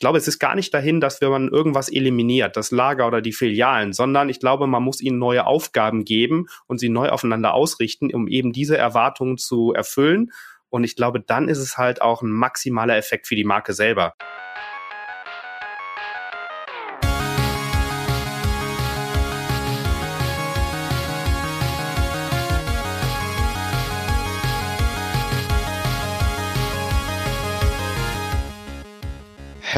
glaube, es ist gar nicht dahin, dass wenn man irgendwas eliminiert, das Lager oder die Filialen, sondern ich glaube, man muss ihnen neue Aufgaben geben und sie neu aufeinander ausrichten, um eben diese Erwartungen zu erfüllen. Und ich glaube, dann ist es halt auch ein maximaler Effekt für die Marke selber.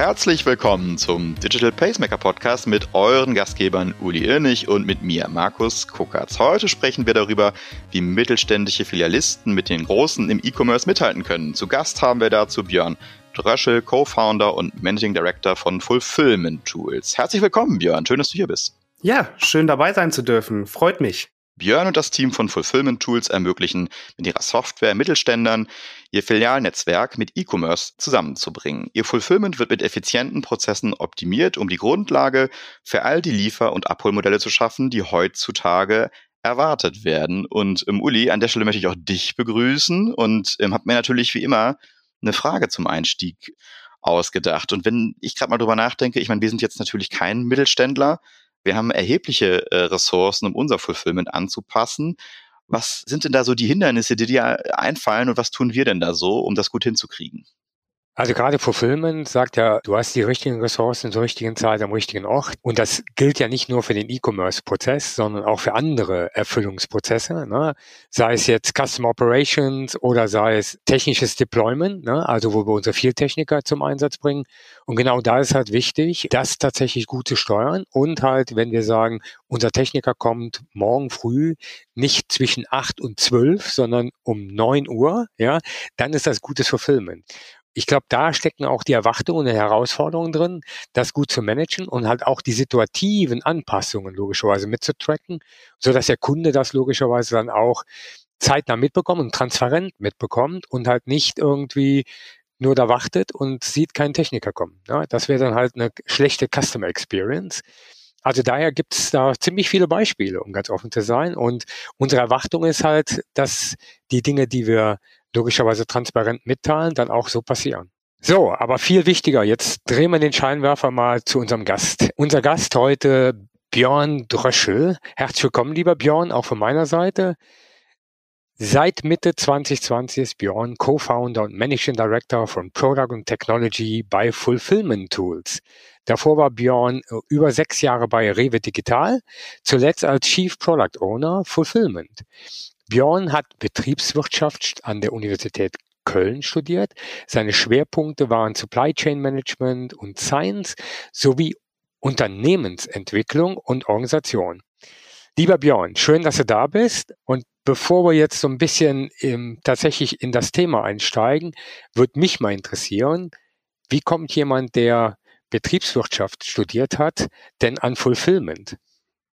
Herzlich willkommen zum Digital Pacemaker Podcast mit euren Gastgebern Uli Irnig und mit mir, Markus Kuckertz. Heute sprechen wir darüber, wie mittelständische Filialisten mit den Großen im E-Commerce mithalten können. Zu Gast haben wir dazu Björn Dröschel, Co-Founder und Managing Director von Fulfillment Tools. Herzlich willkommen, Björn. Schön, dass du hier bist. Ja, schön dabei sein zu dürfen. Freut mich. Björn und das Team von Fulfillment Tools ermöglichen mit ihrer Software Mittelständern ihr Filialnetzwerk mit E-Commerce zusammenzubringen. Ihr Fulfillment wird mit effizienten Prozessen optimiert, um die Grundlage für all die Liefer- und Abholmodelle zu schaffen, die heutzutage erwartet werden. Und ähm, Uli, an der Stelle möchte ich auch dich begrüßen und ähm, habe mir natürlich wie immer eine Frage zum Einstieg ausgedacht. Und wenn ich gerade mal drüber nachdenke, ich meine, wir sind jetzt natürlich kein Mittelständler, wir haben erhebliche äh, Ressourcen, um unser Fulfillment anzupassen. Was sind denn da so die Hindernisse, die dir einfallen und was tun wir denn da so, um das gut hinzukriegen? Also gerade Fulfillment sagt ja, du hast die richtigen Ressourcen zur richtigen Zeit am richtigen Ort. Und das gilt ja nicht nur für den E-Commerce-Prozess, sondern auch für andere Erfüllungsprozesse. Ne? Sei es jetzt Custom Operations oder sei es technisches Deployment, ne? also wo wir unsere Field-Techniker zum Einsatz bringen. Und genau da ist halt wichtig, das tatsächlich gut zu steuern und halt, wenn wir sagen, unser Techniker kommt morgen früh nicht zwischen acht und zwölf, sondern um neun Uhr, ja, dann ist das gutes Fulfillment ich glaube, da stecken auch die Erwartungen und Herausforderungen drin, das gut zu managen und halt auch die situativen Anpassungen logischerweise mitzutracken, so dass der Kunde das logischerweise dann auch zeitnah mitbekommt und transparent mitbekommt und halt nicht irgendwie nur da wartet und sieht keinen Techniker kommen. Ja, das wäre dann halt eine schlechte Customer Experience. Also daher gibt es da ziemlich viele Beispiele, um ganz offen zu sein. Und unsere Erwartung ist halt, dass die Dinge, die wir logischerweise transparent mitteilen, dann auch so passieren. So, aber viel wichtiger, jetzt drehen wir den Scheinwerfer mal zu unserem Gast. Unser Gast heute, Björn Dröschel. Herzlich willkommen, lieber Björn, auch von meiner Seite. Seit Mitte 2020 ist Björn Co-Founder und Managing Director von Product and Technology bei Fulfillment Tools. Davor war Björn äh, über sechs Jahre bei Rewe Digital, zuletzt als Chief Product Owner Fulfillment. Björn hat Betriebswirtschaft an der Universität Köln studiert. Seine Schwerpunkte waren Supply Chain Management und Science sowie Unternehmensentwicklung und Organisation. Lieber Björn, schön, dass du da bist. Und bevor wir jetzt so ein bisschen im, tatsächlich in das Thema einsteigen, würde mich mal interessieren, wie kommt jemand, der Betriebswirtschaft studiert hat, denn an Fulfillment?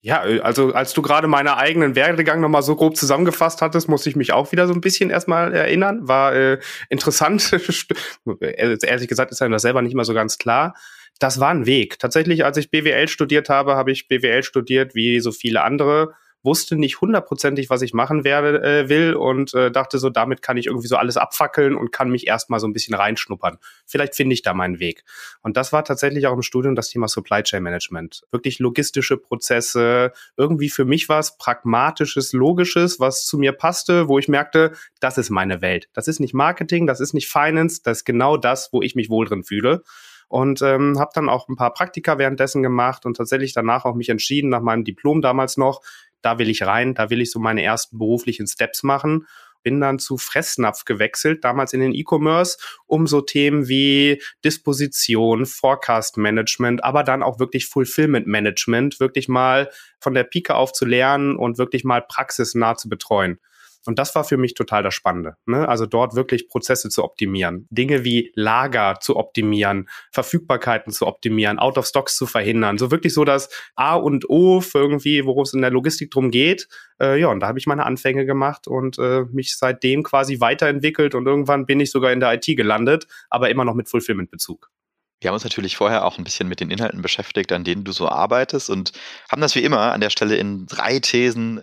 Ja, äh, also als du gerade meine eigenen Werdegang nochmal so grob zusammengefasst hattest, muss ich mich auch wieder so ein bisschen erstmal erinnern. War äh, interessant. Ehrlich gesagt ist einem das selber nicht mal so ganz klar. Das war ein Weg. Tatsächlich, als ich BWL studiert habe, habe ich BWL studiert wie so viele andere wusste nicht hundertprozentig, was ich machen werde, äh, will und äh, dachte so, damit kann ich irgendwie so alles abfackeln und kann mich erstmal so ein bisschen reinschnuppern. Vielleicht finde ich da meinen Weg. Und das war tatsächlich auch im Studium das Thema Supply Chain Management. Wirklich logistische Prozesse, irgendwie für mich was pragmatisches, logisches, was zu mir passte, wo ich merkte, das ist meine Welt. Das ist nicht Marketing, das ist nicht Finance, das ist genau das, wo ich mich wohl drin fühle und ähm, habe dann auch ein paar Praktika währenddessen gemacht und tatsächlich danach auch mich entschieden, nach meinem Diplom damals noch, da will ich rein, da will ich so meine ersten beruflichen Steps machen bin dann zu Fressnapf gewechselt, damals in den E-Commerce, um so Themen wie Disposition, Forecast Management, aber dann auch wirklich Fulfillment Management wirklich mal von der Pike auf zu lernen und wirklich mal praxisnah zu betreuen. Und das war für mich total das Spannende. Ne? Also dort wirklich Prozesse zu optimieren, Dinge wie Lager zu optimieren, Verfügbarkeiten zu optimieren, Out of Stocks zu verhindern. So wirklich so das A und O für irgendwie, worum es in der Logistik drum geht. Äh, ja, und da habe ich meine Anfänge gemacht und äh, mich seitdem quasi weiterentwickelt und irgendwann bin ich sogar in der IT gelandet, aber immer noch mit Fulfillment-Bezug. Wir haben uns natürlich vorher auch ein bisschen mit den Inhalten beschäftigt, an denen du so arbeitest und haben das wie immer an der Stelle in drei Thesen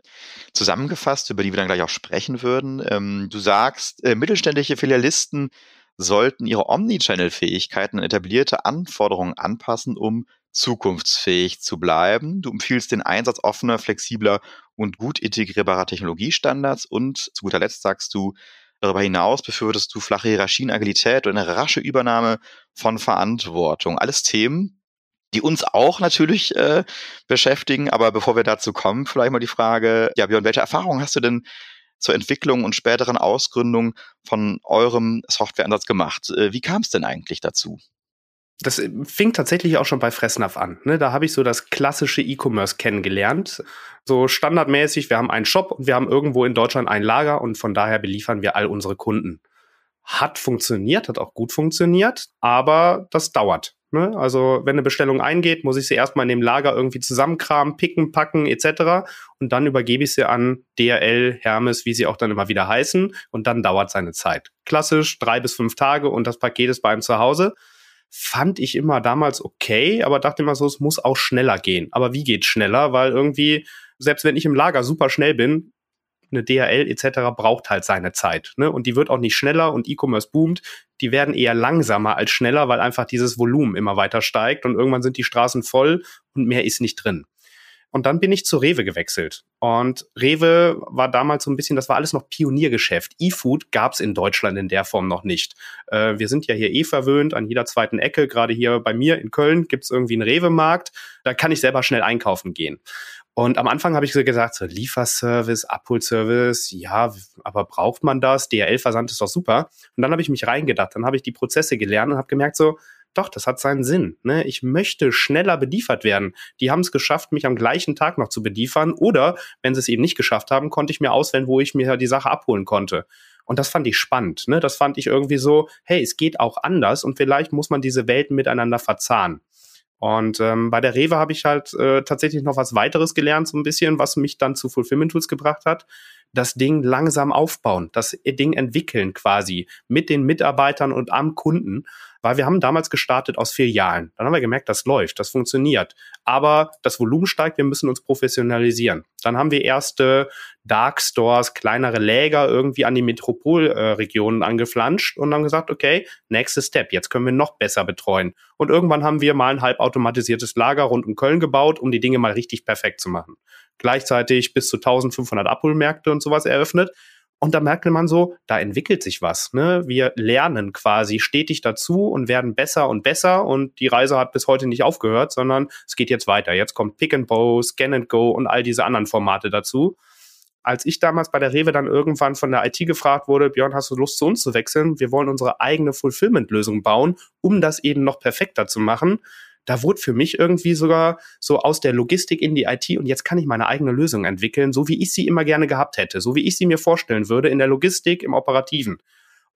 zusammengefasst, über die wir dann gleich auch sprechen würden. Ähm, du sagst, äh, mittelständische Filialisten sollten ihre Omnichannel-Fähigkeiten an etablierte Anforderungen anpassen, um zukunftsfähig zu bleiben. Du empfiehlst den Einsatz offener, flexibler und gut integrierbarer Technologiestandards und zu guter Letzt sagst du, darüber hinaus befürwortest du flache Hierarchien, Agilität und eine rasche Übernahme von Verantwortung. Alles Themen, die uns auch natürlich äh, beschäftigen. Aber bevor wir dazu kommen, vielleicht mal die Frage, ja, Björn, welche Erfahrungen hast du denn zur Entwicklung und späteren Ausgründung von eurem Softwareansatz gemacht? Äh, wie kam es denn eigentlich dazu? Das äh, fing tatsächlich auch schon bei Fressnapf an. Ne? Da habe ich so das klassische E-Commerce kennengelernt. So standardmäßig, wir haben einen Shop und wir haben irgendwo in Deutschland ein Lager und von daher beliefern wir all unsere Kunden. Hat funktioniert, hat auch gut funktioniert, aber das dauert. Ne? Also wenn eine Bestellung eingeht, muss ich sie erstmal in dem Lager irgendwie zusammenkramen, picken, packen etc. Und dann übergebe ich sie an DRL, Hermes, wie sie auch dann immer wieder heißen. Und dann dauert seine Zeit. Klassisch drei bis fünf Tage und das Paket ist bei einem zu Hause fand ich immer damals okay, aber dachte immer so, es muss auch schneller gehen. Aber wie geht schneller? Weil irgendwie, selbst wenn ich im Lager super schnell bin, eine DHL etc. braucht halt seine Zeit. Ne? Und die wird auch nicht schneller und E-Commerce boomt. Die werden eher langsamer als schneller, weil einfach dieses Volumen immer weiter steigt und irgendwann sind die Straßen voll und mehr ist nicht drin. Und dann bin ich zu Rewe gewechselt. Und Rewe war damals so ein bisschen, das war alles noch Pioniergeschäft. E-Food gab es in Deutschland in der Form noch nicht. Äh, wir sind ja hier eh verwöhnt an jeder zweiten Ecke. Gerade hier bei mir in Köln gibt es irgendwie einen Rewe-Markt. Da kann ich selber schnell einkaufen gehen. Und am Anfang habe ich so gesagt, so Lieferservice, Abholservice, ja, aber braucht man das? DHL-Versand ist doch super. Und dann habe ich mich reingedacht, dann habe ich die Prozesse gelernt und habe gemerkt so, doch, das hat seinen Sinn. Ne? Ich möchte schneller beliefert werden. Die haben es geschafft, mich am gleichen Tag noch zu beliefern. Oder wenn sie es eben nicht geschafft haben, konnte ich mir auswählen, wo ich mir die Sache abholen konnte. Und das fand ich spannend. Ne? Das fand ich irgendwie so, hey, es geht auch anders und vielleicht muss man diese Welten miteinander verzahnen. Und ähm, bei der Rewe habe ich halt äh, tatsächlich noch was weiteres gelernt, so ein bisschen, was mich dann zu Fulfillment Tools gebracht hat. Das Ding langsam aufbauen, das Ding entwickeln quasi mit den Mitarbeitern und am Kunden weil wir haben damals gestartet aus Filialen. Dann haben wir gemerkt, das läuft, das funktioniert. Aber das Volumen steigt, wir müssen uns professionalisieren. Dann haben wir erste Dark Stores, kleinere Läger irgendwie an die Metropolregionen äh, angeflanscht und haben gesagt, okay, nächster Step, jetzt können wir noch besser betreuen. Und irgendwann haben wir mal ein halbautomatisiertes Lager rund um Köln gebaut, um die Dinge mal richtig perfekt zu machen. Gleichzeitig bis zu 1500 Abholmärkte und sowas eröffnet. Und da merkt man so, da entwickelt sich was. Ne? Wir lernen quasi stetig dazu und werden besser und besser. Und die Reise hat bis heute nicht aufgehört, sondern es geht jetzt weiter. Jetzt kommt Pick and Bow, Scan and Go und all diese anderen Formate dazu. Als ich damals bei der Rewe dann irgendwann von der IT gefragt wurde, Björn, hast du Lust zu uns zu wechseln? Wir wollen unsere eigene Fulfillment-Lösung bauen, um das eben noch perfekter zu machen da wurde für mich irgendwie sogar so aus der Logistik in die IT und jetzt kann ich meine eigene Lösung entwickeln, so wie ich sie immer gerne gehabt hätte, so wie ich sie mir vorstellen würde in der Logistik, im Operativen.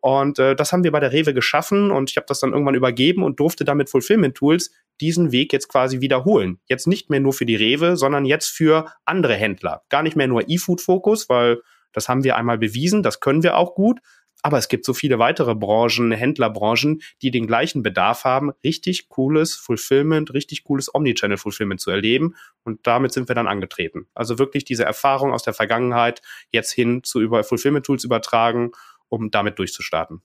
Und äh, das haben wir bei der Rewe geschaffen und ich habe das dann irgendwann übergeben und durfte damit Fulfillment Tools diesen Weg jetzt quasi wiederholen. Jetzt nicht mehr nur für die Rewe, sondern jetzt für andere Händler. Gar nicht mehr nur E-Food-Fokus, weil das haben wir einmal bewiesen, das können wir auch gut, aber es gibt so viele weitere Branchen, Händlerbranchen, die den gleichen Bedarf haben, richtig cooles Fulfillment, richtig cooles Omnichannel-Fulfillment zu erleben. Und damit sind wir dann angetreten. Also wirklich diese Erfahrung aus der Vergangenheit jetzt hin zu über Fulfillment-Tools übertragen, um damit durchzustarten.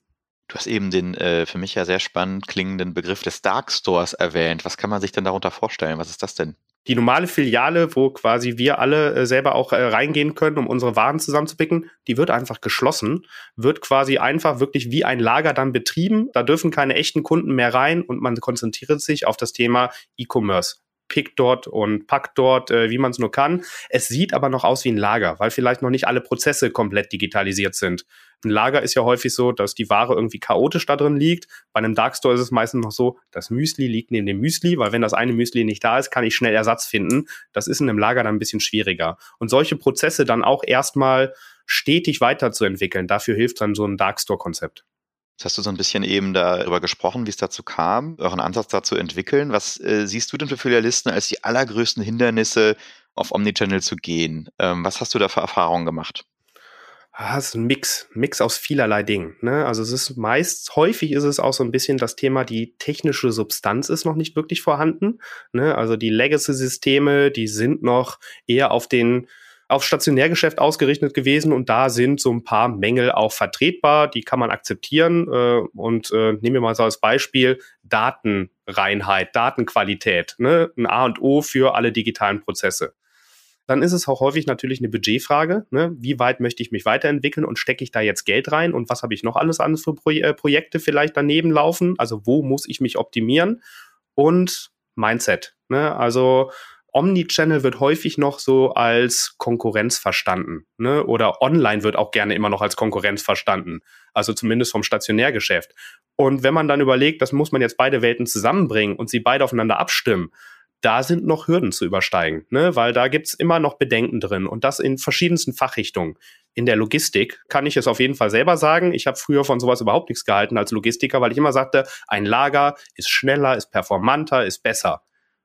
Du hast eben den äh, für mich ja sehr spannend klingenden Begriff des Dark Stores erwähnt. Was kann man sich denn darunter vorstellen? Was ist das denn? Die normale Filiale, wo quasi wir alle äh, selber auch äh, reingehen können, um unsere Waren zusammenzupicken, die wird einfach geschlossen, wird quasi einfach wirklich wie ein Lager dann betrieben. Da dürfen keine echten Kunden mehr rein und man konzentriert sich auf das Thema E-Commerce pick dort und pack dort, äh, wie man es nur kann. Es sieht aber noch aus wie ein Lager, weil vielleicht noch nicht alle Prozesse komplett digitalisiert sind. Ein Lager ist ja häufig so, dass die Ware irgendwie chaotisch da drin liegt. Bei einem Darkstore ist es meistens noch so, das Müsli liegt neben dem Müsli, weil wenn das eine Müsli nicht da ist, kann ich schnell Ersatz finden. Das ist in einem Lager dann ein bisschen schwieriger. Und solche Prozesse dann auch erstmal stetig weiterzuentwickeln, dafür hilft dann so ein Darkstore-Konzept. Jetzt hast du so ein bisschen eben darüber gesprochen, wie es dazu kam, euren Ansatz dazu entwickeln. Was äh, siehst du denn für Filialisten als die allergrößten Hindernisse, auf Omnichannel zu gehen? Ähm, was hast du da für Erfahrungen gemacht? Ah, ist ein Mix, Mix aus vielerlei Dingen. Ne? Also es ist meist, häufig ist es auch so ein bisschen das Thema, die technische Substanz ist noch nicht wirklich vorhanden. Ne? Also die Legacy-Systeme, die sind noch eher auf den auf Stationärgeschäft ausgerichtet gewesen und da sind so ein paar Mängel auch vertretbar, die kann man akzeptieren äh, und äh, nehmen wir mal so als Beispiel Datenreinheit, Datenqualität, ne? ein A und O für alle digitalen Prozesse dann ist es auch häufig natürlich eine Budgetfrage. Ne? Wie weit möchte ich mich weiterentwickeln und stecke ich da jetzt Geld rein und was habe ich noch alles an für Pro äh, Projekte vielleicht daneben laufen? Also wo muss ich mich optimieren? Und Mindset. Ne? Also Omnichannel wird häufig noch so als Konkurrenz verstanden. Ne? Oder online wird auch gerne immer noch als Konkurrenz verstanden. Also zumindest vom Stationärgeschäft. Und wenn man dann überlegt, das muss man jetzt beide Welten zusammenbringen und sie beide aufeinander abstimmen, da sind noch Hürden zu übersteigen, ne? weil da gibt's immer noch Bedenken drin und das in verschiedensten Fachrichtungen. In der Logistik kann ich es auf jeden Fall selber sagen. Ich habe früher von sowas überhaupt nichts gehalten als Logistiker, weil ich immer sagte, ein Lager ist schneller, ist performanter, ist besser.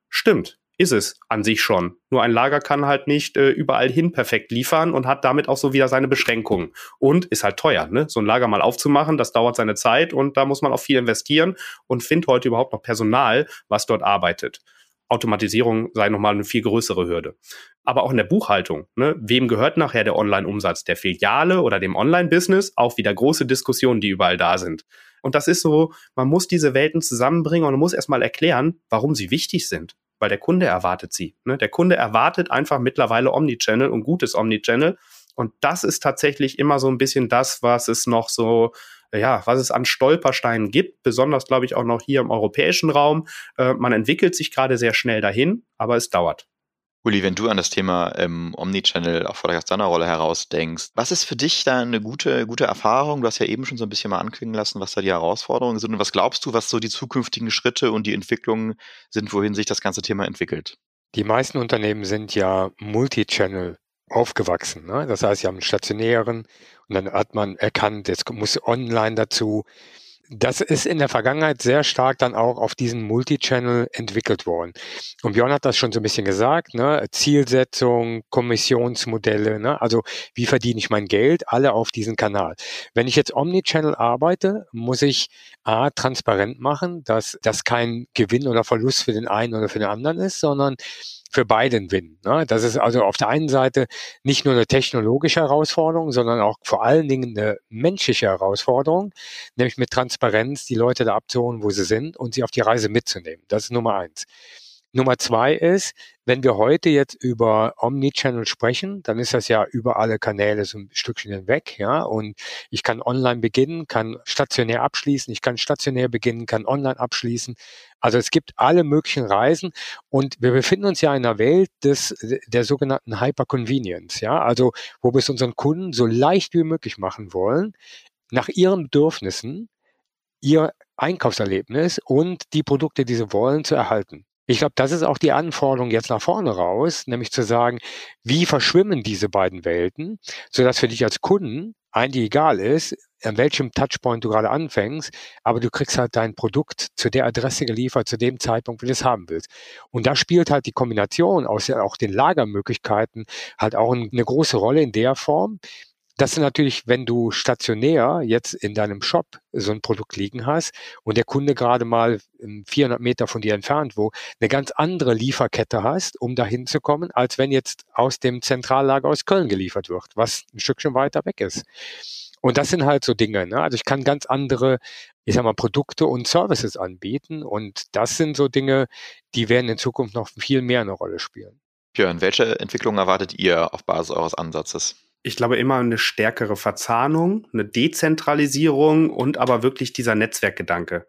Stimmt, ist es an sich schon. Nur ein Lager kann halt nicht äh, überall hin perfekt liefern und hat damit auch so wieder seine Beschränkungen. Und ist halt teuer, ne? So ein Lager mal aufzumachen, das dauert seine Zeit und da muss man auch viel investieren und findet heute überhaupt noch Personal, was dort arbeitet. Automatisierung sei nochmal eine viel größere Hürde. Aber auch in der Buchhaltung. Ne? Wem gehört nachher der Online-Umsatz? Der Filiale oder dem Online-Business? Auch wieder große Diskussionen, die überall da sind. Und das ist so, man muss diese Welten zusammenbringen und man muss erstmal erklären, warum sie wichtig sind. Weil der Kunde erwartet sie. Ne? Der Kunde erwartet einfach mittlerweile Omnichannel und gutes Omnichannel. Und das ist tatsächlich immer so ein bisschen das, was es noch so ja, was es an Stolpersteinen gibt, besonders glaube ich auch noch hier im europäischen Raum. Äh, man entwickelt sich gerade sehr schnell dahin, aber es dauert. Uli, wenn du an das Thema ähm, Omnichannel auch vor der deiner Rolle herausdenkst, was ist für dich da eine gute, gute Erfahrung? Du hast ja eben schon so ein bisschen mal anklingen lassen, was da die Herausforderungen sind. Und was glaubst du, was so die zukünftigen Schritte und die Entwicklungen sind, wohin sich das ganze Thema entwickelt? Die meisten Unternehmen sind ja Multichannel aufgewachsen. Ne? Das heißt, sie haben einen stationären und dann hat man erkannt, jetzt muss online dazu. Das ist in der Vergangenheit sehr stark dann auch auf diesen Multichannel entwickelt worden. Und Björn hat das schon so ein bisschen gesagt, ne? Zielsetzung, Kommissionsmodelle, ne? also wie verdiene ich mein Geld, alle auf diesen Kanal. Wenn ich jetzt Omnichannel arbeite, muss ich A, transparent machen, dass das kein Gewinn oder Verlust für den einen oder für den anderen ist, sondern für beiden Win. Ne? Das ist also auf der einen Seite nicht nur eine technologische Herausforderung, sondern auch vor allen Dingen eine menschliche Herausforderung, nämlich mit Transparenz die Leute da abzuholen, wo sie sind und sie auf die Reise mitzunehmen. Das ist Nummer eins. Nummer zwei ist, wenn wir heute jetzt über Omnichannel sprechen, dann ist das ja über alle Kanäle so ein Stückchen hinweg, ja. Und ich kann online beginnen, kann stationär abschließen, ich kann stationär beginnen, kann online abschließen. Also es gibt alle möglichen Reisen und wir befinden uns ja in einer Welt des, der sogenannten Hyperconvenience, ja. Also, wo wir es unseren Kunden so leicht wie möglich machen wollen, nach ihren Bedürfnissen, ihr Einkaufserlebnis und die Produkte, die sie wollen, zu erhalten. Ich glaube, das ist auch die Anforderung jetzt nach vorne raus, nämlich zu sagen, wie verschwimmen diese beiden Welten, sodass für dich als Kunden eigentlich egal ist, an welchem Touchpoint du gerade anfängst, aber du kriegst halt dein Produkt zu der Adresse geliefert, zu dem Zeitpunkt, wie du es haben willst. Und da spielt halt die Kombination aus auch den Lagermöglichkeiten halt auch eine große Rolle in der Form, das ist natürlich, wenn du stationär jetzt in deinem Shop so ein Produkt liegen hast und der Kunde gerade mal 400 Meter von dir entfernt, wo eine ganz andere Lieferkette hast, um dahin zu kommen, als wenn jetzt aus dem Zentrallager aus Köln geliefert wird, was ein Stückchen weiter weg ist. Und das sind halt so Dinge. Ne? Also ich kann ganz andere, ich sag mal, Produkte und Services anbieten. Und das sind so Dinge, die werden in Zukunft noch viel mehr eine Rolle spielen. Björn, welche Entwicklung erwartet ihr auf Basis eures Ansatzes? Ich glaube, immer eine stärkere Verzahnung, eine Dezentralisierung und aber wirklich dieser Netzwerkgedanke.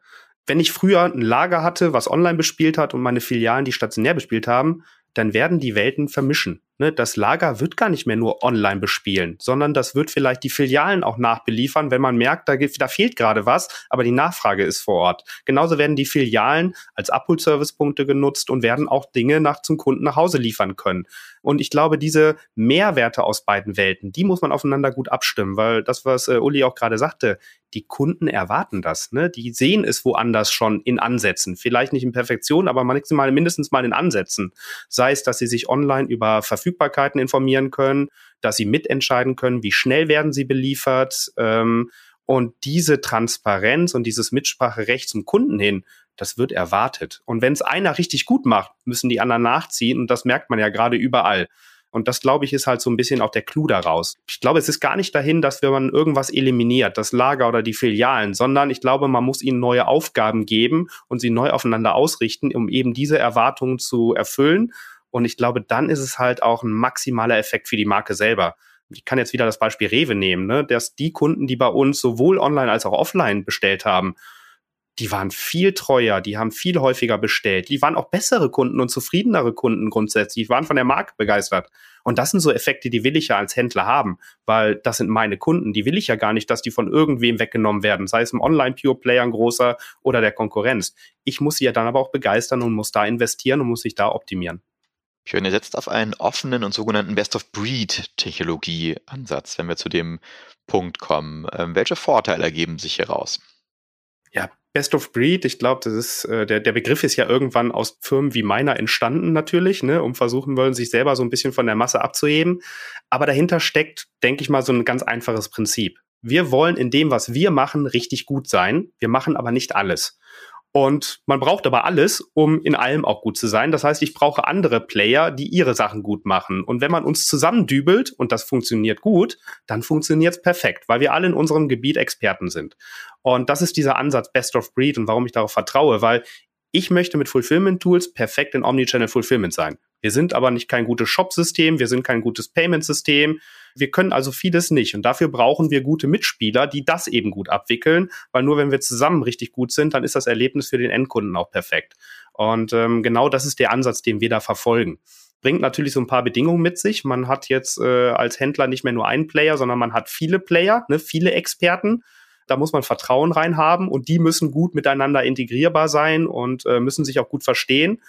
Wenn ich früher ein Lager hatte, was online bespielt hat und meine Filialen, die stationär bespielt haben, dann werden die Welten vermischen. Ne? Das Lager wird gar nicht mehr nur online bespielen, sondern das wird vielleicht die Filialen auch nachbeliefern, wenn man merkt, da, da fehlt gerade was, aber die Nachfrage ist vor Ort. Genauso werden die Filialen als Abholservicepunkte genutzt und werden auch Dinge nach zum Kunden nach Hause liefern können. Und ich glaube, diese Mehrwerte aus beiden Welten, die muss man aufeinander gut abstimmen, weil das, was äh, Uli auch gerade sagte, die Kunden erwarten das. Ne? Die sehen es woanders schon in Ansätzen. Vielleicht nicht in Perfektion, aber maximal mindestens mal in Ansätzen. Sei es, dass sie sich online über Verfügbarkeiten informieren können, dass sie mitentscheiden können, wie schnell werden sie beliefert. Ähm, und diese Transparenz und dieses Mitspracherecht zum Kunden hin, das wird erwartet. Und wenn es einer richtig gut macht, müssen die anderen nachziehen. Und das merkt man ja gerade überall. Und das, glaube ich, ist halt so ein bisschen auch der Clou daraus. Ich glaube, es ist gar nicht dahin, dass wenn man irgendwas eliminiert, das Lager oder die Filialen, sondern ich glaube, man muss ihnen neue Aufgaben geben und sie neu aufeinander ausrichten, um eben diese Erwartungen zu erfüllen. Und ich glaube, dann ist es halt auch ein maximaler Effekt für die Marke selber. Ich kann jetzt wieder das Beispiel Rewe nehmen, ne? dass die Kunden, die bei uns sowohl online als auch offline bestellt haben, die waren viel treuer, die haben viel häufiger bestellt, die waren auch bessere Kunden und zufriedenere Kunden grundsätzlich, die waren von der Marke begeistert. Und das sind so Effekte, die will ich ja als Händler haben, weil das sind meine Kunden, die will ich ja gar nicht, dass die von irgendwem weggenommen werden, sei es im Online-Pure-Player ein großer oder der Konkurrenz. Ich muss sie ja dann aber auch begeistern und muss da investieren und muss sich da optimieren. Ihr setzt auf einen offenen und sogenannten Best-of-Breed-Technologie-Ansatz, wenn wir zu dem Punkt kommen. Ähm, welche Vorteile ergeben sich hieraus? Ja, Best of Breed, ich glaube, das ist äh, der der Begriff ist ja irgendwann aus Firmen wie meiner entstanden natürlich, ne, um versuchen wollen, sich selber so ein bisschen von der Masse abzuheben. Aber dahinter steckt, denke ich mal, so ein ganz einfaches Prinzip. Wir wollen in dem, was wir machen, richtig gut sein. Wir machen aber nicht alles. Und man braucht aber alles, um in allem auch gut zu sein. Das heißt, ich brauche andere Player, die ihre Sachen gut machen. Und wenn man uns zusammendübelt und das funktioniert gut, dann funktioniert es perfekt, weil wir alle in unserem Gebiet Experten sind. Und das ist dieser Ansatz Best of Breed und warum ich darauf vertraue, weil ich möchte mit Fulfillment Tools perfekt in Omnichannel Fulfillment sein. Wir sind aber nicht kein gutes Shop-System, wir sind kein gutes Payment-System. Wir können also vieles nicht. Und dafür brauchen wir gute Mitspieler, die das eben gut abwickeln, weil nur wenn wir zusammen richtig gut sind, dann ist das Erlebnis für den Endkunden auch perfekt. Und ähm, genau das ist der Ansatz, den wir da verfolgen bringt natürlich so ein paar Bedingungen mit sich. Man hat jetzt äh, als Händler nicht mehr nur einen Player, sondern man hat viele Player, ne, viele Experten. Da muss man Vertrauen rein haben und die müssen gut miteinander integrierbar sein und äh, müssen sich auch gut verstehen.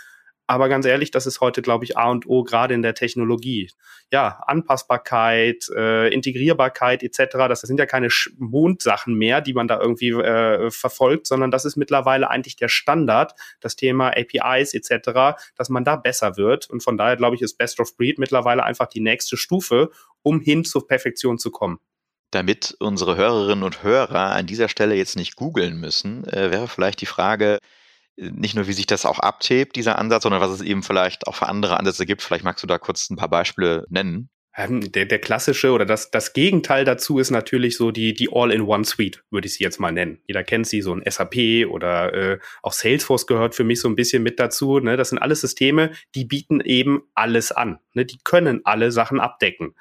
Aber ganz ehrlich, das ist heute, glaube ich, A und O, gerade in der Technologie. Ja, Anpassbarkeit, äh, Integrierbarkeit etc., das sind ja keine Mondsachen mehr, die man da irgendwie äh, verfolgt, sondern das ist mittlerweile eigentlich der Standard, das Thema APIs etc., dass man da besser wird. Und von daher, glaube ich, ist Best of Breed mittlerweile einfach die nächste Stufe, um hin zur Perfektion zu kommen. Damit unsere Hörerinnen und Hörer an dieser Stelle jetzt nicht googeln müssen, äh, wäre vielleicht die Frage, nicht nur, wie sich das auch abhebt, dieser Ansatz, sondern was es eben vielleicht auch für andere Ansätze gibt. Vielleicht magst du da kurz ein paar Beispiele nennen. Ähm, der, der klassische oder das, das Gegenteil dazu ist natürlich so die, die All-in-One-Suite, würde ich sie jetzt mal nennen. Jeder kennt sie, so ein SAP oder äh, auch Salesforce gehört für mich so ein bisschen mit dazu. Ne? Das sind alles Systeme, die bieten eben alles an. Ne? Die können alle Sachen abdecken.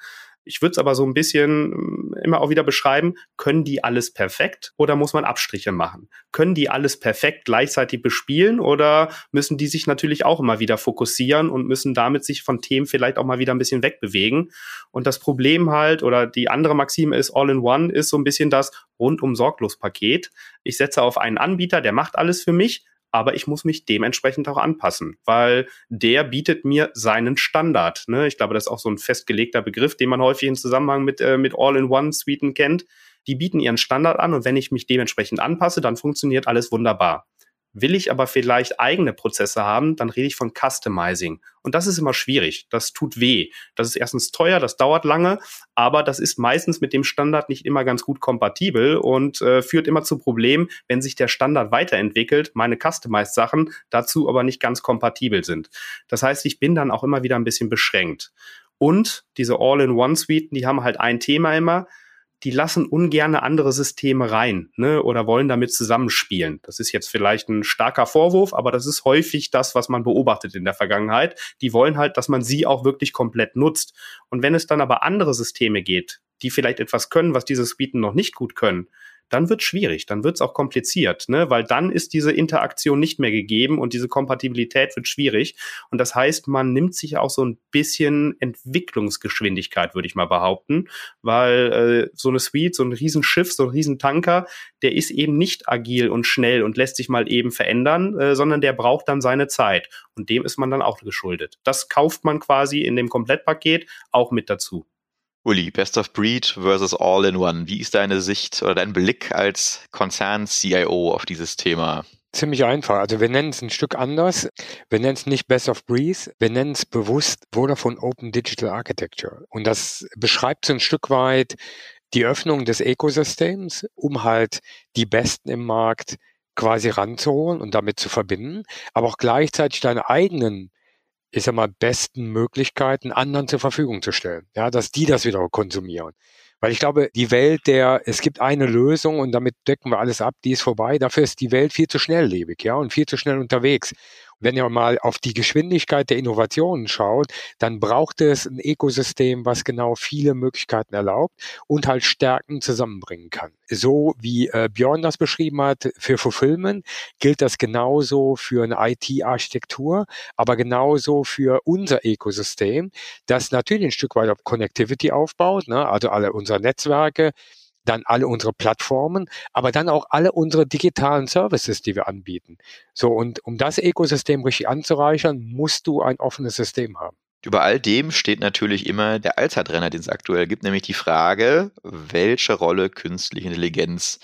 Ich würde es aber so ein bisschen ähm, immer auch wieder beschreiben, können die alles perfekt oder muss man Abstriche machen? Können die alles perfekt gleichzeitig bespielen oder müssen die sich natürlich auch immer wieder fokussieren und müssen damit sich von Themen vielleicht auch mal wieder ein bisschen wegbewegen? Und das Problem halt oder die andere Maxime ist All-in-One ist so ein bisschen das rundum sorglos Paket. Ich setze auf einen Anbieter, der macht alles für mich, aber ich muss mich dementsprechend auch anpassen, weil der bietet mir seinen Standard. Ne? Ich glaube, das ist auch so ein festgelegter Begriff, den man häufig im Zusammenhang mit, äh, mit All-in-One-Suiten kennt. Die bieten ihren Standard an und wenn ich mich dementsprechend anpasse, dann funktioniert alles wunderbar. Will ich aber vielleicht eigene Prozesse haben, dann rede ich von Customizing. Und das ist immer schwierig. Das tut weh. Das ist erstens teuer, das dauert lange, aber das ist meistens mit dem Standard nicht immer ganz gut kompatibel und äh, führt immer zu Problemen, wenn sich der Standard weiterentwickelt, meine Customized Sachen dazu aber nicht ganz kompatibel sind. Das heißt, ich bin dann auch immer wieder ein bisschen beschränkt. Und diese All-in-One-Suiten, die haben halt ein Thema immer die lassen ungerne andere Systeme rein ne, oder wollen damit zusammenspielen. Das ist jetzt vielleicht ein starker Vorwurf, aber das ist häufig das, was man beobachtet in der Vergangenheit. Die wollen halt, dass man sie auch wirklich komplett nutzt. Und wenn es dann aber andere Systeme geht, die vielleicht etwas können, was diese Suiten noch nicht gut können, dann wird schwierig, dann wird es auch kompliziert, ne? weil dann ist diese Interaktion nicht mehr gegeben und diese Kompatibilität wird schwierig. Und das heißt, man nimmt sich auch so ein bisschen Entwicklungsgeschwindigkeit, würde ich mal behaupten, weil äh, so eine Suite, so ein Riesenschiff, so ein Riesentanker, der ist eben nicht agil und schnell und lässt sich mal eben verändern, äh, sondern der braucht dann seine Zeit. Und dem ist man dann auch geschuldet. Das kauft man quasi in dem Komplettpaket auch mit dazu. Uli, Best of Breed versus All-in-One. Wie ist deine Sicht oder dein Blick als Konzern-CIO auf dieses Thema? Ziemlich einfach. Also wir nennen es ein Stück anders. Wir nennen es nicht Best of Breed. Wir nennen es bewusst Vodafone Open Digital Architecture. Und das beschreibt so ein Stück weit die Öffnung des Ökosystems, um halt die Besten im Markt quasi ranzuholen und damit zu verbinden, aber auch gleichzeitig deine eigenen ich sag mal, besten Möglichkeiten anderen zur Verfügung zu stellen. Ja, dass die das wieder konsumieren. Weil ich glaube, die Welt der, es gibt eine Lösung und damit decken wir alles ab, die ist vorbei. Dafür ist die Welt viel zu schnelllebig, ja, und viel zu schnell unterwegs. Wenn ihr mal auf die Geschwindigkeit der Innovationen schaut, dann braucht es ein Ökosystem, was genau viele Möglichkeiten erlaubt und halt Stärken zusammenbringen kann. So wie äh, Björn das beschrieben hat für Fulfillment, gilt das genauso für eine IT-Architektur, aber genauso für unser Ökosystem, das natürlich ein Stück weit auf Connectivity aufbaut, ne? also alle unsere Netzwerke, dann alle unsere Plattformen, aber dann auch alle unsere digitalen Services, die wir anbieten. So, und um das Ökosystem richtig anzureichern, musst du ein offenes System haben. Über all dem steht natürlich immer der Allzeitrenner, den es aktuell gibt, nämlich die Frage, welche Rolle künstliche Intelligenz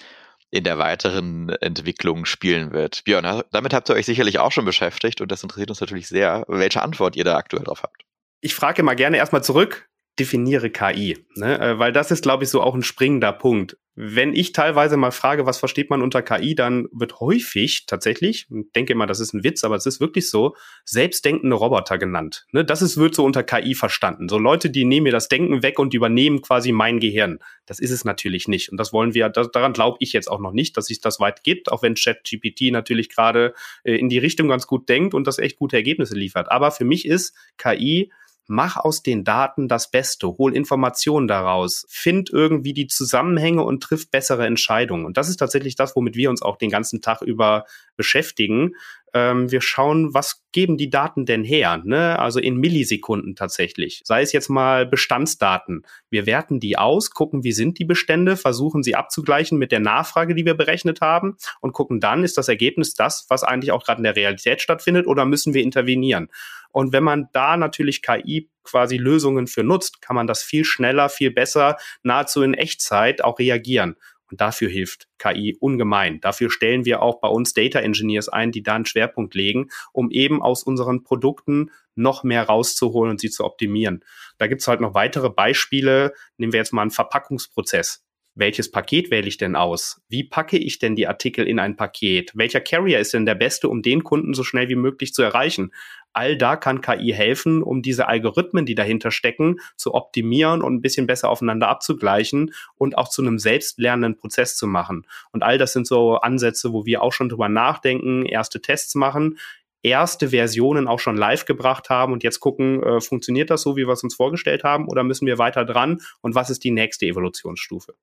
in der weiteren Entwicklung spielen wird. Björn, damit habt ihr euch sicherlich auch schon beschäftigt und das interessiert uns natürlich sehr, welche Antwort ihr da aktuell drauf habt. Ich frage mal gerne erstmal zurück, definiere KI, ne? Äh, weil das ist, glaube ich, so auch ein springender Punkt. Wenn ich teilweise mal frage, was versteht man unter KI, dann wird häufig tatsächlich, ich denke immer, das ist ein Witz, aber es ist wirklich so, selbstdenkende Roboter genannt. Ne? Das ist, wird so unter KI verstanden. So Leute, die nehmen mir das Denken weg und übernehmen quasi mein Gehirn. Das ist es natürlich nicht. Und das wollen wir, das, daran glaube ich jetzt auch noch nicht, dass sich das weit gibt, auch wenn ChatGPT natürlich gerade äh, in die Richtung ganz gut denkt und das echt gute Ergebnisse liefert. Aber für mich ist KI mach aus den Daten das Beste, hol Informationen daraus, find irgendwie die Zusammenhänge und triff bessere Entscheidungen. Und das ist tatsächlich das, womit wir uns auch den ganzen Tag über beschäftigen. Ähm, wir schauen, was geben die Daten denn her? Ne? Also in Millisekunden tatsächlich. Sei es jetzt mal Bestandsdaten. Wir werten die aus, gucken, wie sind die Bestände, versuchen sie abzugleichen mit der Nachfrage, die wir berechnet haben und gucken dann, ist das Ergebnis das, was eigentlich auch gerade in der Realität stattfindet oder müssen wir intervenieren? Und wenn man da natürlich KI quasi Lösungen für nutzt, kann man das viel schneller, viel besser, nahezu in Echtzeit auch reagieren. Und dafür hilft KI ungemein. Dafür stellen wir auch bei uns Data Engineers ein, die da einen Schwerpunkt legen, um eben aus unseren Produkten noch mehr rauszuholen und sie zu optimieren. Da gibt's halt noch weitere Beispiele. Nehmen wir jetzt mal einen Verpackungsprozess welches Paket wähle ich denn aus? Wie packe ich denn die Artikel in ein Paket? Welcher Carrier ist denn der beste, um den Kunden so schnell wie möglich zu erreichen? All da kann KI helfen, um diese Algorithmen, die dahinter stecken, zu optimieren und ein bisschen besser aufeinander abzugleichen und auch zu einem selbstlernenden Prozess zu machen. Und all das sind so Ansätze, wo wir auch schon drüber nachdenken, erste Tests machen erste Versionen auch schon live gebracht haben und jetzt gucken, äh, funktioniert das so, wie wir es uns vorgestellt haben, oder müssen wir weiter dran und was ist die nächste Evolutionsstufe?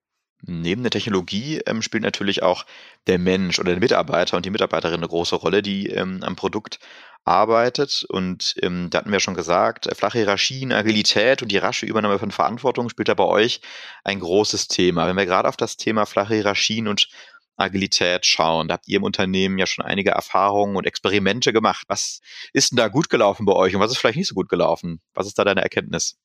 Neben der Technologie ähm, spielt natürlich auch der Mensch oder der Mitarbeiter und die Mitarbeiterin eine große Rolle, die ähm, am Produkt arbeitet. Und ähm, da hatten wir schon gesagt, äh, flache Hierarchien, Agilität und die rasche Übernahme von Verantwortung spielt da bei euch ein großes Thema. Wenn wir gerade auf das Thema flache Hierarchien und Agilität schauen, da habt ihr im Unternehmen ja schon einige Erfahrungen und Experimente gemacht. Was ist denn da gut gelaufen bei euch und was ist vielleicht nicht so gut gelaufen? Was ist da deine Erkenntnis?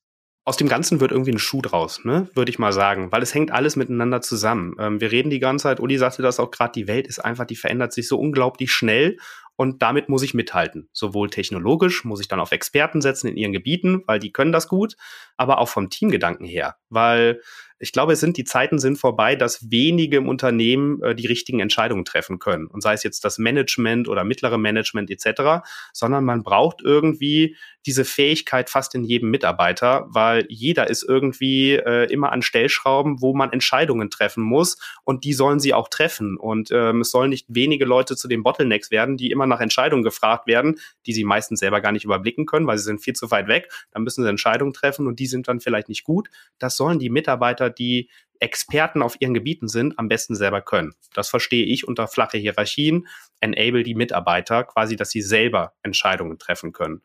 Aus dem Ganzen wird irgendwie ein Schuh draus, ne? würde ich mal sagen, weil es hängt alles miteinander zusammen. Ähm, wir reden die ganze Zeit, Uli sagte das auch gerade, die Welt ist einfach, die verändert sich so unglaublich schnell und damit muss ich mithalten. Sowohl technologisch muss ich dann auf Experten setzen in ihren Gebieten, weil die können das gut, aber auch vom Teamgedanken her, weil ich glaube, es sind die Zeiten sind vorbei, dass wenige im Unternehmen äh, die richtigen Entscheidungen treffen können. Und sei es jetzt das Management oder mittlere Management etc., sondern man braucht irgendwie diese Fähigkeit fast in jedem Mitarbeiter, weil jeder ist irgendwie äh, immer an Stellschrauben, wo man Entscheidungen treffen muss und die sollen sie auch treffen. Und ähm, es sollen nicht wenige Leute zu den Bottlenecks werden, die immer nach Entscheidungen gefragt werden, die sie meistens selber gar nicht überblicken können, weil sie sind viel zu weit weg. Dann müssen sie Entscheidungen treffen und die sind dann vielleicht nicht gut. Das sollen die Mitarbeiter die Experten auf ihren Gebieten sind, am besten selber können. Das verstehe ich unter flache Hierarchien, enable die Mitarbeiter quasi, dass sie selber Entscheidungen treffen können.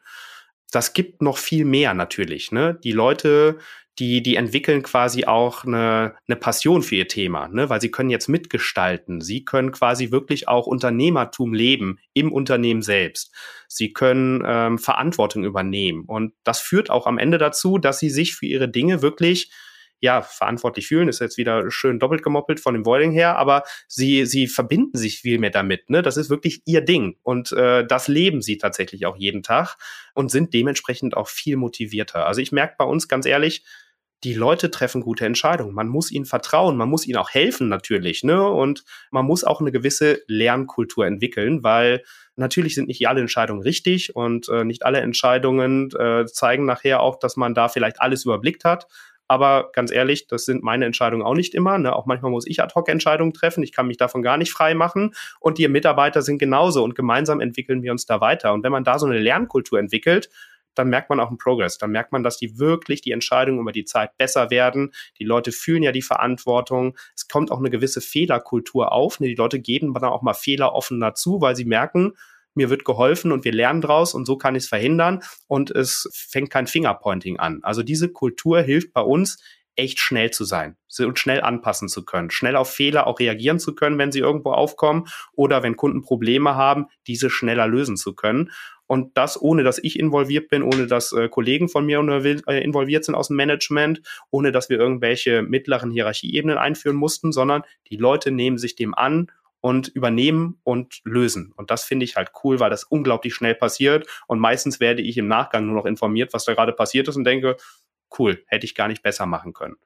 Das gibt noch viel mehr natürlich. Ne? Die Leute, die, die entwickeln quasi auch eine, eine Passion für ihr Thema, ne? weil sie können jetzt mitgestalten. Sie können quasi wirklich auch Unternehmertum leben im Unternehmen selbst. Sie können ähm, Verantwortung übernehmen. Und das führt auch am Ende dazu, dass sie sich für ihre Dinge wirklich ja, verantwortlich fühlen, ist jetzt wieder schön doppelt gemoppelt von dem Wording her, aber sie, sie verbinden sich viel mehr damit. Ne? Das ist wirklich ihr Ding und äh, das leben sie tatsächlich auch jeden Tag und sind dementsprechend auch viel motivierter. Also ich merke bei uns ganz ehrlich, die Leute treffen gute Entscheidungen. Man muss ihnen vertrauen, man muss ihnen auch helfen natürlich, ne? Und man muss auch eine gewisse Lernkultur entwickeln, weil natürlich sind nicht alle Entscheidungen richtig und äh, nicht alle Entscheidungen äh, zeigen nachher auch, dass man da vielleicht alles überblickt hat. Aber ganz ehrlich, das sind meine Entscheidungen auch nicht immer. Ne? Auch manchmal muss ich Ad-Hoc-Entscheidungen treffen. Ich kann mich davon gar nicht frei machen. Und die Mitarbeiter sind genauso. Und gemeinsam entwickeln wir uns da weiter. Und wenn man da so eine Lernkultur entwickelt, dann merkt man auch einen Progress. Dann merkt man, dass die wirklich die Entscheidungen über die Zeit besser werden. Die Leute fühlen ja die Verantwortung. Es kommt auch eine gewisse Fehlerkultur auf. Ne? Die Leute geben dann auch mal Fehler offen dazu, weil sie merken, mir wird geholfen und wir lernen draus und so kann ich es verhindern und es fängt kein Fingerpointing an. Also diese Kultur hilft bei uns echt schnell zu sein und schnell anpassen zu können, schnell auf Fehler auch reagieren zu können, wenn sie irgendwo aufkommen oder wenn Kunden Probleme haben, diese schneller lösen zu können. Und das ohne, dass ich involviert bin, ohne dass äh, Kollegen von mir äh, involviert sind aus dem Management, ohne dass wir irgendwelche mittleren Hierarchieebenen einführen mussten, sondern die Leute nehmen sich dem an und übernehmen und lösen. Und das finde ich halt cool, weil das unglaublich schnell passiert. Und meistens werde ich im Nachgang nur noch informiert, was da gerade passiert ist und denke, cool, hätte ich gar nicht besser machen können.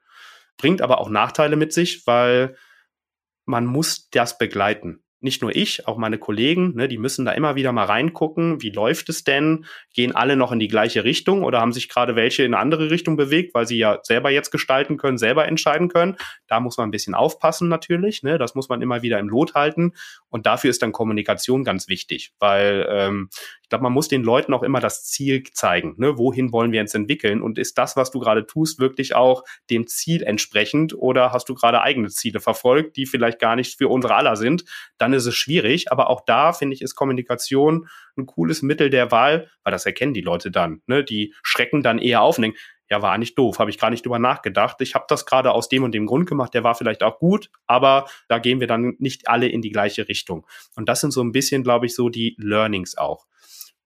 Bringt aber auch Nachteile mit sich, weil man muss das begleiten nicht nur ich, auch meine Kollegen, ne, die müssen da immer wieder mal reingucken, wie läuft es denn? Gehen alle noch in die gleiche Richtung oder haben sich gerade welche in eine andere Richtung bewegt, weil sie ja selber jetzt gestalten können, selber entscheiden können? Da muss man ein bisschen aufpassen natürlich, ne? das muss man immer wieder im Lot halten und dafür ist dann Kommunikation ganz wichtig, weil ähm, ich glaube, man muss den Leuten auch immer das Ziel zeigen, ne? wohin wollen wir uns entwickeln und ist das, was du gerade tust, wirklich auch dem Ziel entsprechend oder hast du gerade eigene Ziele verfolgt, die vielleicht gar nicht für unsere aller sind? Dann dann ist es schwierig. Aber auch da finde ich, ist Kommunikation ein cooles Mittel der Wahl, weil das erkennen die Leute dann. Ne? Die schrecken dann eher auf und denken, ja, war nicht doof, habe ich gar nicht drüber nachgedacht. Ich habe das gerade aus dem und dem Grund gemacht, der war vielleicht auch gut, aber da gehen wir dann nicht alle in die gleiche Richtung. Und das sind so ein bisschen, glaube ich, so die Learnings auch.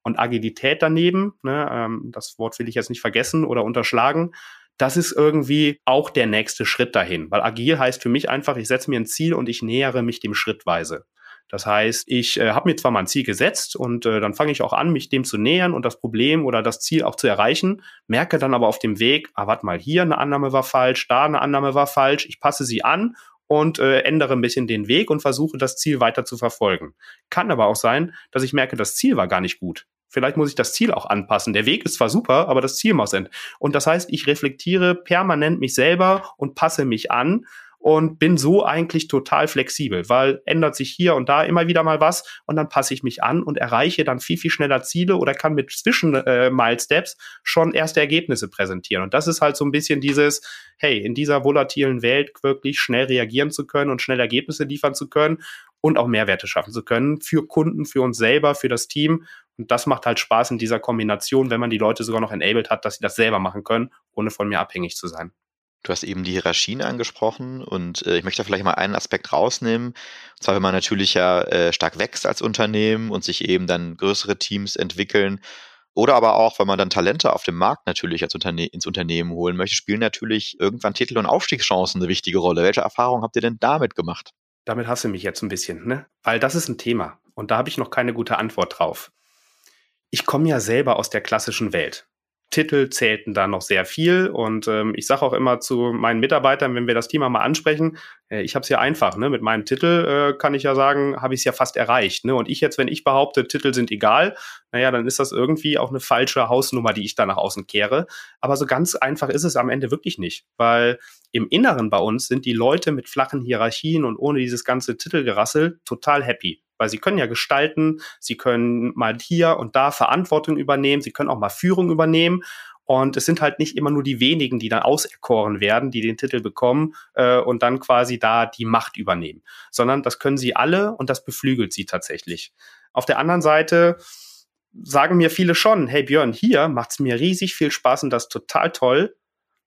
Und Agilität daneben, ne, ähm, das Wort will ich jetzt nicht vergessen oder unterschlagen, das ist irgendwie auch der nächste Schritt dahin. Weil agil heißt für mich einfach, ich setze mir ein Ziel und ich nähere mich dem schrittweise. Das heißt, ich äh, habe mir zwar mal ein Ziel gesetzt und äh, dann fange ich auch an, mich dem zu nähern und das Problem oder das Ziel auch zu erreichen, merke dann aber auf dem Weg, ah, warte mal, hier eine Annahme war falsch, da eine Annahme war falsch, ich passe sie an und äh, ändere ein bisschen den Weg und versuche das Ziel weiter zu verfolgen. Kann aber auch sein, dass ich merke, das Ziel war gar nicht gut. Vielleicht muss ich das Ziel auch anpassen. Der Weg ist zwar super, aber das Ziel muss end. Und das heißt, ich reflektiere permanent mich selber und passe mich an und bin so eigentlich total flexibel, weil ändert sich hier und da immer wieder mal was und dann passe ich mich an und erreiche dann viel, viel schneller Ziele oder kann mit Zwischen-Mile-Steps äh, schon erste Ergebnisse präsentieren. Und das ist halt so ein bisschen dieses, hey, in dieser volatilen Welt wirklich schnell reagieren zu können und schnell Ergebnisse liefern zu können und auch Mehrwerte schaffen zu können für Kunden, für uns selber, für das Team. Und das macht halt Spaß in dieser Kombination, wenn man die Leute sogar noch enabled hat, dass sie das selber machen können, ohne von mir abhängig zu sein. Du hast eben die Hierarchien angesprochen und äh, ich möchte vielleicht mal einen Aspekt rausnehmen. Und zwar, wenn man natürlich ja äh, stark wächst als Unternehmen und sich eben dann größere Teams entwickeln. Oder aber auch, wenn man dann Talente auf dem Markt natürlich als Unterne ins Unternehmen holen möchte, spielen natürlich irgendwann Titel und Aufstiegschancen eine wichtige Rolle. Welche Erfahrungen habt ihr denn damit gemacht? Damit hast du mich jetzt ein bisschen, ne? Weil das ist ein Thema und da habe ich noch keine gute Antwort drauf. Ich komme ja selber aus der klassischen Welt. Titel zählten da noch sehr viel. Und ähm, ich sage auch immer zu meinen Mitarbeitern, wenn wir das Thema mal ansprechen, ich habe es ja einfach. Ne? Mit meinem Titel äh, kann ich ja sagen, habe ich es ja fast erreicht. Ne? Und ich jetzt, wenn ich behaupte, Titel sind egal, naja, dann ist das irgendwie auch eine falsche Hausnummer, die ich da nach außen kehre. Aber so ganz einfach ist es am Ende wirklich nicht, weil im Inneren bei uns sind die Leute mit flachen Hierarchien und ohne dieses ganze Titelgerassel total happy weil sie können ja gestalten, sie können mal hier und da Verantwortung übernehmen, sie können auch mal Führung übernehmen. Und es sind halt nicht immer nur die wenigen, die dann auserkoren werden, die den Titel bekommen äh, und dann quasi da die Macht übernehmen, sondern das können sie alle und das beflügelt sie tatsächlich. Auf der anderen Seite sagen mir viele schon, hey Björn, hier macht's mir riesig viel Spaß und das total toll.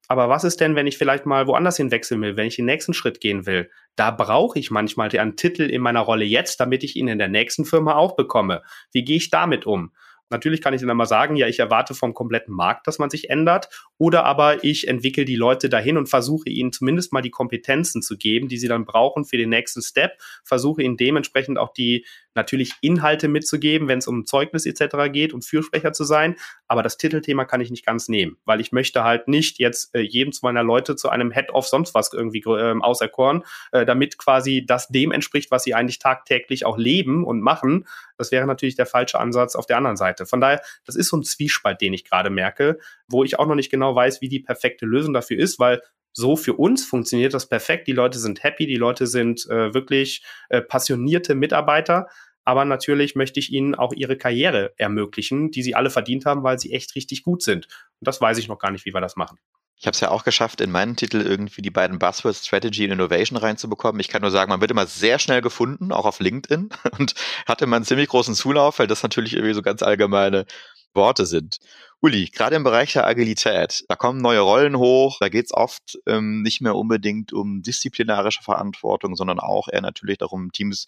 Aber was ist denn, wenn ich vielleicht mal woanders hin wechseln will, wenn ich den nächsten Schritt gehen will? Da brauche ich manchmal einen Titel in meiner Rolle jetzt, damit ich ihn in der nächsten Firma auch bekomme. Wie gehe ich damit um? Natürlich kann ich dann mal sagen, ja, ich erwarte vom kompletten Markt, dass man sich ändert. Oder aber ich entwickle die Leute dahin und versuche ihnen zumindest mal die Kompetenzen zu geben, die sie dann brauchen für den nächsten Step. Versuche ihnen dementsprechend auch die natürlich Inhalte mitzugeben, wenn es um Zeugnis etc. geht und Fürsprecher zu sein. Aber das Titelthema kann ich nicht ganz nehmen, weil ich möchte halt nicht jetzt äh, jedem meiner Leute zu einem Head of sonst was irgendwie äh, auserkoren, äh, damit quasi das dem entspricht, was sie eigentlich tagtäglich auch leben und machen. Das wäre natürlich der falsche Ansatz auf der anderen Seite. Von daher, das ist so ein Zwiespalt, den ich gerade merke, wo ich auch noch nicht genau weiß, wie die perfekte Lösung dafür ist, weil so für uns funktioniert das perfekt. Die Leute sind happy, die Leute sind äh, wirklich äh, passionierte Mitarbeiter. Aber natürlich möchte ich ihnen auch ihre Karriere ermöglichen, die sie alle verdient haben, weil sie echt richtig gut sind. Und das weiß ich noch gar nicht, wie wir das machen. Ich habe es ja auch geschafft, in meinen Titel irgendwie die beiden Buzzwords Strategy und Innovation reinzubekommen. Ich kann nur sagen, man wird immer sehr schnell gefunden, auch auf LinkedIn und hatte immer einen ziemlich großen Zulauf, weil das natürlich irgendwie so ganz allgemeine Worte sind. Uli, gerade im Bereich der Agilität, da kommen neue Rollen hoch, da geht es oft ähm, nicht mehr unbedingt um disziplinarische Verantwortung, sondern auch eher natürlich darum, Teams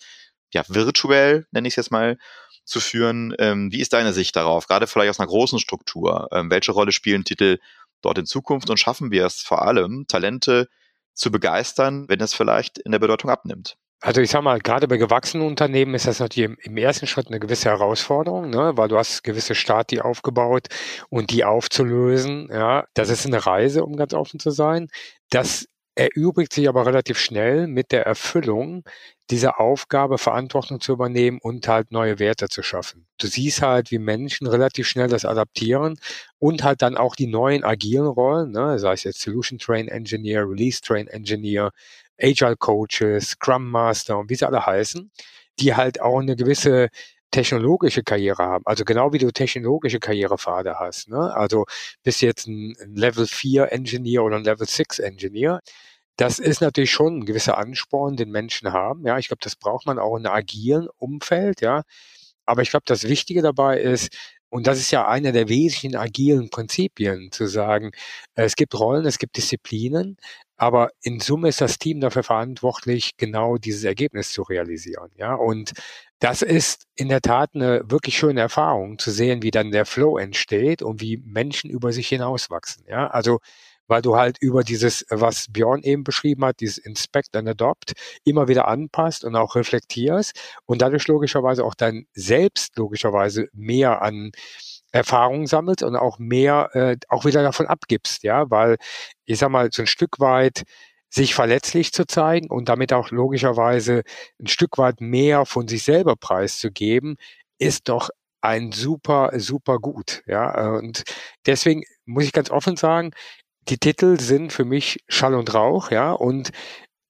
ja virtuell, nenne ich es jetzt mal, zu führen. Ähm, wie ist deine Sicht darauf? Gerade vielleicht aus einer großen Struktur. Ähm, welche Rolle spielen Titel dort in Zukunft und schaffen wir es vor allem, Talente zu begeistern, wenn es vielleicht in der Bedeutung abnimmt? Also ich sag mal, gerade bei gewachsenen Unternehmen ist das natürlich im, ersten Schritt eine gewisse Herausforderung, ne? weil du hast gewisse Stati aufgebaut und die aufzulösen, ja, das ist eine Reise, um ganz offen zu sein. Das erübrigt sich aber relativ schnell mit der Erfüllung dieser Aufgabe, Verantwortung zu übernehmen und halt neue Werte zu schaffen. Du siehst halt, wie Menschen relativ schnell das adaptieren und halt dann auch die neuen agilen Rollen, ne, sei es jetzt Solution Train Engineer, Release Train Engineer, Agile Coaches, Scrum Master und wie sie alle heißen, die halt auch eine gewisse technologische Karriere haben. Also genau wie du technologische Karrierepfade hast. Ne? Also bist jetzt ein, Level 4 Engineer oder ein Level 6 Engineer. Das ist natürlich schon ein gewisser Ansporn, den Menschen haben. Ja, ich glaube, das braucht man auch in einem agilen Umfeld. Ja, aber ich glaube, das Wichtige dabei ist, und das ist ja einer der wesentlichen agilen Prinzipien, zu sagen, es gibt Rollen, es gibt Disziplinen, aber in Summe ist das Team dafür verantwortlich, genau dieses Ergebnis zu realisieren. Ja, und das ist in der Tat eine wirklich schöne Erfahrung, zu sehen, wie dann der Flow entsteht und wie Menschen über sich hinauswachsen. Ja, also weil du halt über dieses, was Björn eben beschrieben hat, dieses Inspect and Adopt, immer wieder anpasst und auch reflektierst und dadurch logischerweise auch dann selbst logischerweise mehr an Erfahrungen sammelst und auch mehr, äh, auch wieder davon abgibst, ja, weil ich sag mal, so ein Stück weit sich verletzlich zu zeigen und damit auch logischerweise ein Stück weit mehr von sich selber preiszugeben, ist doch ein super, super gut, ja, und deswegen muss ich ganz offen sagen, die Titel sind für mich Schall und Rauch, ja, und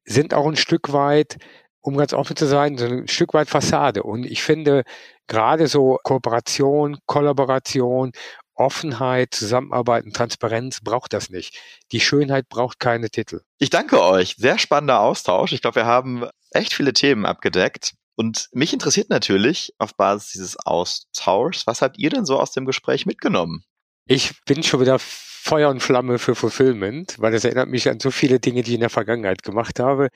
sind auch ein Stück weit, um ganz offen zu sein, so ein Stück weit Fassade. Und ich finde, gerade so Kooperation, Kollaboration, Offenheit, Zusammenarbeit und Transparenz braucht das nicht. Die Schönheit braucht keine Titel. Ich danke euch. Sehr spannender Austausch. Ich glaube, wir haben echt viele Themen abgedeckt. Und mich interessiert natürlich auf Basis dieses Austauschs, was habt ihr denn so aus dem Gespräch mitgenommen? Ich bin schon wieder Feuer und Flamme für Fulfillment, weil das erinnert mich an so viele Dinge, die ich in der Vergangenheit gemacht habe.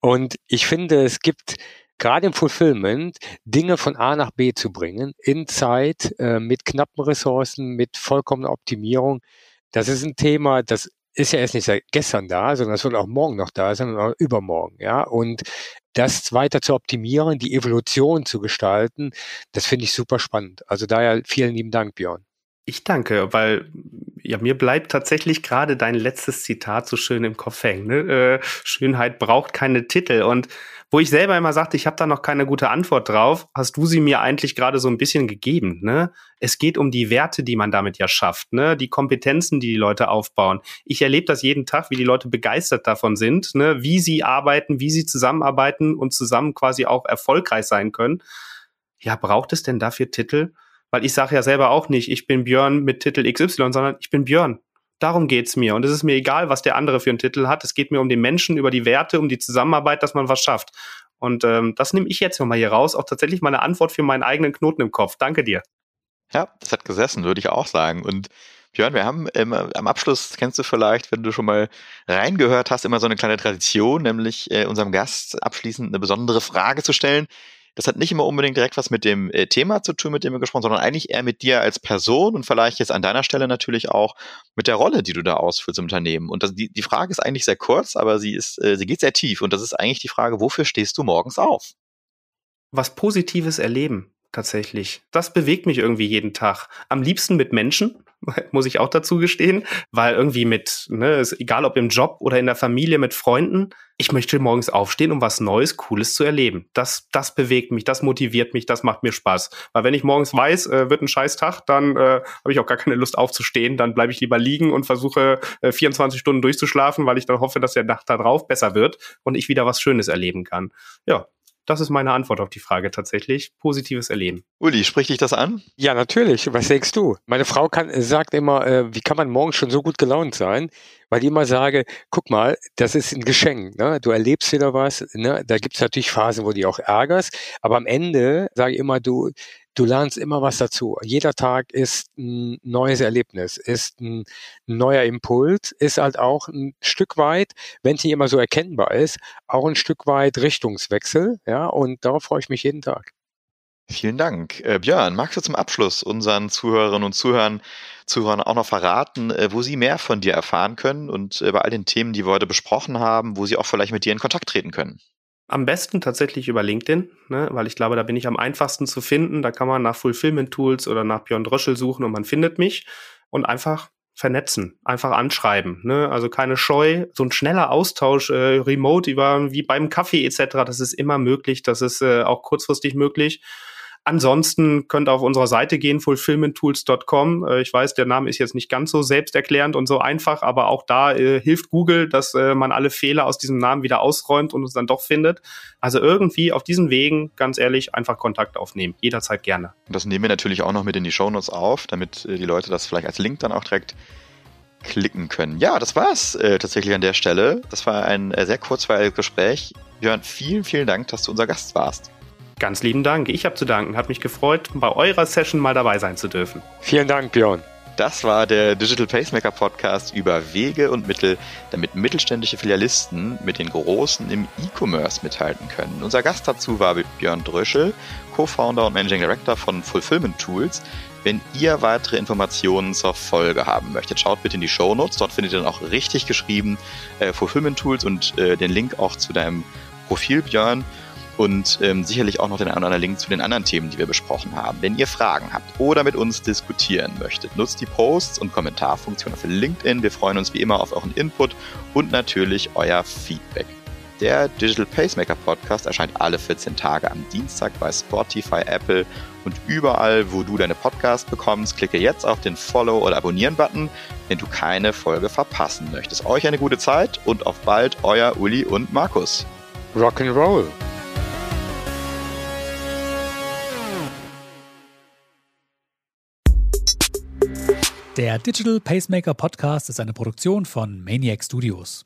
Und ich finde, es gibt gerade im Fulfillment Dinge von A nach B zu bringen, in Zeit, äh, mit knappen Ressourcen, mit vollkommener Optimierung. Das ist ein Thema, das ist ja erst nicht seit gestern da, sondern das wird auch morgen noch da sein und auch übermorgen, ja. Und das weiter zu optimieren, die Evolution zu gestalten, das finde ich super spannend. Also daher vielen lieben Dank, Björn. Ich danke, weil ja mir bleibt tatsächlich gerade dein letztes Zitat so schön im Kopf hängen. Ne? Äh, Schönheit braucht keine Titel und wo ich selber immer sagte, ich habe da noch keine gute Antwort drauf, hast du sie mir eigentlich gerade so ein bisschen gegeben. Ne? Es geht um die Werte, die man damit ja schafft, ne? die Kompetenzen, die die Leute aufbauen. Ich erlebe das jeden Tag, wie die Leute begeistert davon sind, ne? wie sie arbeiten, wie sie zusammenarbeiten und zusammen quasi auch erfolgreich sein können. Ja, braucht es denn dafür Titel? Weil ich sage ja selber auch nicht, ich bin Björn mit Titel XY, sondern ich bin Björn. Darum geht's mir. Und es ist mir egal, was der andere für einen Titel hat. Es geht mir um den Menschen, über die Werte, um die Zusammenarbeit, dass man was schafft. Und ähm, das nehme ich jetzt nochmal hier raus. Auch tatsächlich meine Antwort für meinen eigenen Knoten im Kopf. Danke dir. Ja, das hat gesessen, würde ich auch sagen. Und Björn, wir haben ähm, am Abschluss, kennst du vielleicht, wenn du schon mal reingehört hast, immer so eine kleine Tradition, nämlich äh, unserem Gast abschließend eine besondere Frage zu stellen. Das hat nicht immer unbedingt direkt was mit dem äh, Thema zu tun, mit dem wir gesprochen, sondern eigentlich eher mit dir als Person und vielleicht jetzt an deiner Stelle natürlich auch mit der Rolle, die du da ausfüllst im Unternehmen. Und das, die, die Frage ist eigentlich sehr kurz, aber sie ist, äh, sie geht sehr tief. Und das ist eigentlich die Frage, wofür stehst du morgens auf? Was Positives erleben tatsächlich. Das bewegt mich irgendwie jeden Tag. Am liebsten mit Menschen, muss ich auch dazu gestehen, weil irgendwie mit, ne, ist egal ob im Job oder in der Familie mit Freunden, ich möchte morgens aufstehen, um was Neues, Cooles zu erleben. Das, das bewegt mich, das motiviert mich, das macht mir Spaß. Weil wenn ich morgens weiß, äh, wird ein scheiß Tag, dann äh, habe ich auch gar keine Lust aufzustehen. Dann bleibe ich lieber liegen und versuche äh, 24 Stunden durchzuschlafen, weil ich dann hoffe, dass der Nacht darauf besser wird und ich wieder was Schönes erleben kann. Ja, das ist meine Antwort auf die Frage tatsächlich. Positives Erleben. Uli, spricht dich das an? Ja, natürlich. Was denkst du? Meine Frau kann, sagt immer, äh, wie kann man morgen schon so gut gelaunt sein? Weil ich immer sage, guck mal, das ist ein Geschenk. Ne? Du erlebst wieder was. Ne? Da gibt es natürlich Phasen, wo du dich auch ärgerst. Aber am Ende sage ich immer, du, du lernst immer was dazu. Jeder Tag ist ein neues Erlebnis, ist ein neuer Impuls, ist halt auch ein Stück weit, wenn es nicht immer so erkennbar ist, auch ein Stück weit Richtungswechsel. Ja, und darauf freue ich mich jeden Tag. Vielen Dank. Äh, Björn, magst du zum Abschluss unseren Zuhörerinnen und Zuhörern, Zuhörern auch noch verraten, äh, wo sie mehr von dir erfahren können und äh, bei all den Themen, die wir heute besprochen haben, wo sie auch vielleicht mit dir in Kontakt treten können? Am besten tatsächlich über LinkedIn, ne, weil ich glaube, da bin ich am einfachsten zu finden. Da kann man nach Fulfillment Tools oder nach Björn Dröschel suchen und man findet mich und einfach vernetzen, einfach anschreiben. Ne? Also keine Scheu, so ein schneller Austausch, äh, remote über wie beim Kaffee etc. Das ist immer möglich, das ist äh, auch kurzfristig möglich. Ansonsten könnt ihr auf unserer Seite gehen, fulfillmenttools.com. Äh, ich weiß, der Name ist jetzt nicht ganz so selbsterklärend und so einfach, aber auch da äh, hilft Google, dass äh, man alle Fehler aus diesem Namen wieder ausräumt und uns dann doch findet. Also irgendwie auf diesen Wegen, ganz ehrlich, einfach Kontakt aufnehmen. Jederzeit gerne. Und das nehmen wir natürlich auch noch mit in die Shownotes auf, damit äh, die Leute das vielleicht als Link dann auch direkt klicken können. Ja, das war's äh, tatsächlich an der Stelle. Das war ein sehr kurzweiliges Gespräch. Björn, vielen, vielen Dank, dass du unser Gast warst. Ganz lieben Dank. Ich habe zu danken. Hat mich gefreut, bei eurer Session mal dabei sein zu dürfen. Vielen Dank, Björn. Das war der Digital Pacemaker Podcast über Wege und Mittel, damit mittelständische Filialisten mit den Großen im E-Commerce mithalten können. Unser Gast dazu war Björn Dröschel, Co-Founder und Managing Director von Fulfillment Tools. Wenn ihr weitere Informationen zur Folge haben möchtet, schaut bitte in die Show Notes. Dort findet ihr dann auch richtig geschrieben äh, Fulfillment Tools und äh, den Link auch zu deinem Profil, Björn und ähm, sicherlich auch noch den einen oder anderen Link zu den anderen Themen, die wir besprochen haben. Wenn ihr Fragen habt oder mit uns diskutieren möchtet, nutzt die Posts und Kommentarfunktion auf LinkedIn. Wir freuen uns wie immer auf euren Input und natürlich euer Feedback. Der Digital Pacemaker Podcast erscheint alle 14 Tage am Dienstag bei Spotify, Apple und überall, wo du deine Podcasts bekommst. Klicke jetzt auf den Follow- oder Abonnieren-Button, wenn du keine Folge verpassen möchtest. Euch eine gute Zeit und auf bald, euer Uli und Markus. Rock'n'Roll. Der Digital Pacemaker Podcast ist eine Produktion von Maniac Studios.